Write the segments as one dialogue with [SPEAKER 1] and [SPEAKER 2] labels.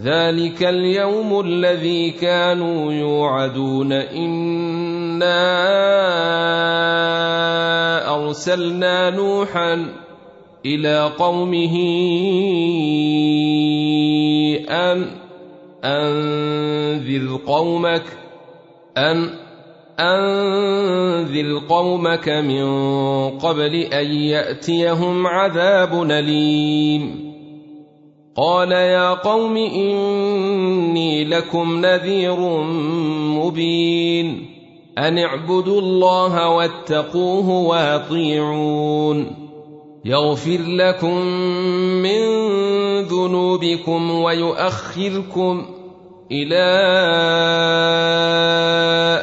[SPEAKER 1] ذلك اليوم الذي كانوا يوعدون انا ارسلنا نوحا إلى قومه ان انذر قومك ان انذر قومك من قبل ان ياتيهم عذاب اليم قال يا قوم إني لكم نذير مبين. أن اعبدوا الله واتقوه واطيعون. يغفر لكم من ذنوبكم ويؤخركم إلى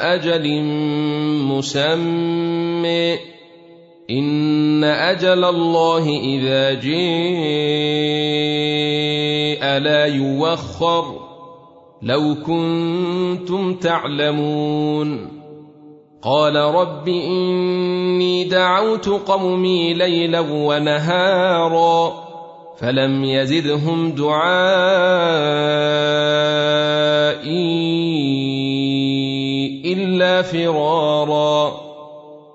[SPEAKER 1] أجل مسمى. ان أجل الله اذا جاء لا يوخر لو كنتم تعلمون قال رب اني دعوت قومي ليلا ونهارا فلم يزدهم دعائي الا فرارا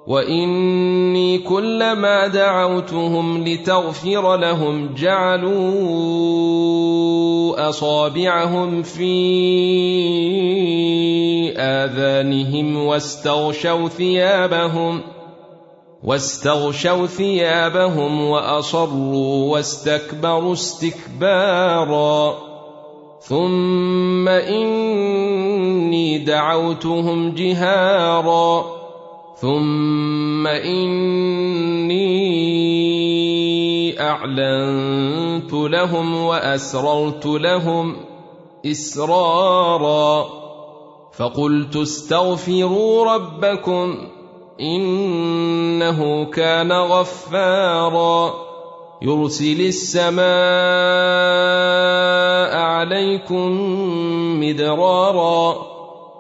[SPEAKER 1] واني كلما دعوتهم لتغفر لهم جعلوا اصابعهم في اذانهم واستغشوا ثيابهم واستغشوا ثيابهم واصروا واستكبروا استكبارا ثم اني دعوتهم جهارا ثم اني اعلنت لهم واسررت لهم اسرارا فقلت استغفروا ربكم انه كان غفارا يرسل السماء عليكم مدرارا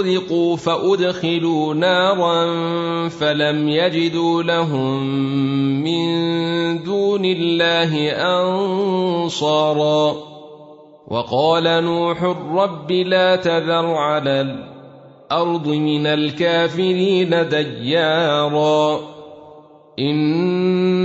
[SPEAKER 1] اغرقوا فأدخلوا نارا فلم يجدوا لهم من دون الله أنصارا. وقال نوح رب لا تذر على الأرض من الكافرين ديارا.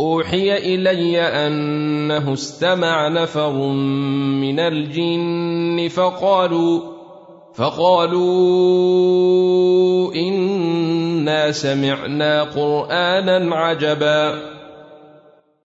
[SPEAKER 1] أوحي إلي أنه استمع نفر من الجن فقالوا فقالوا إنا سمعنا قرآنا عجبا.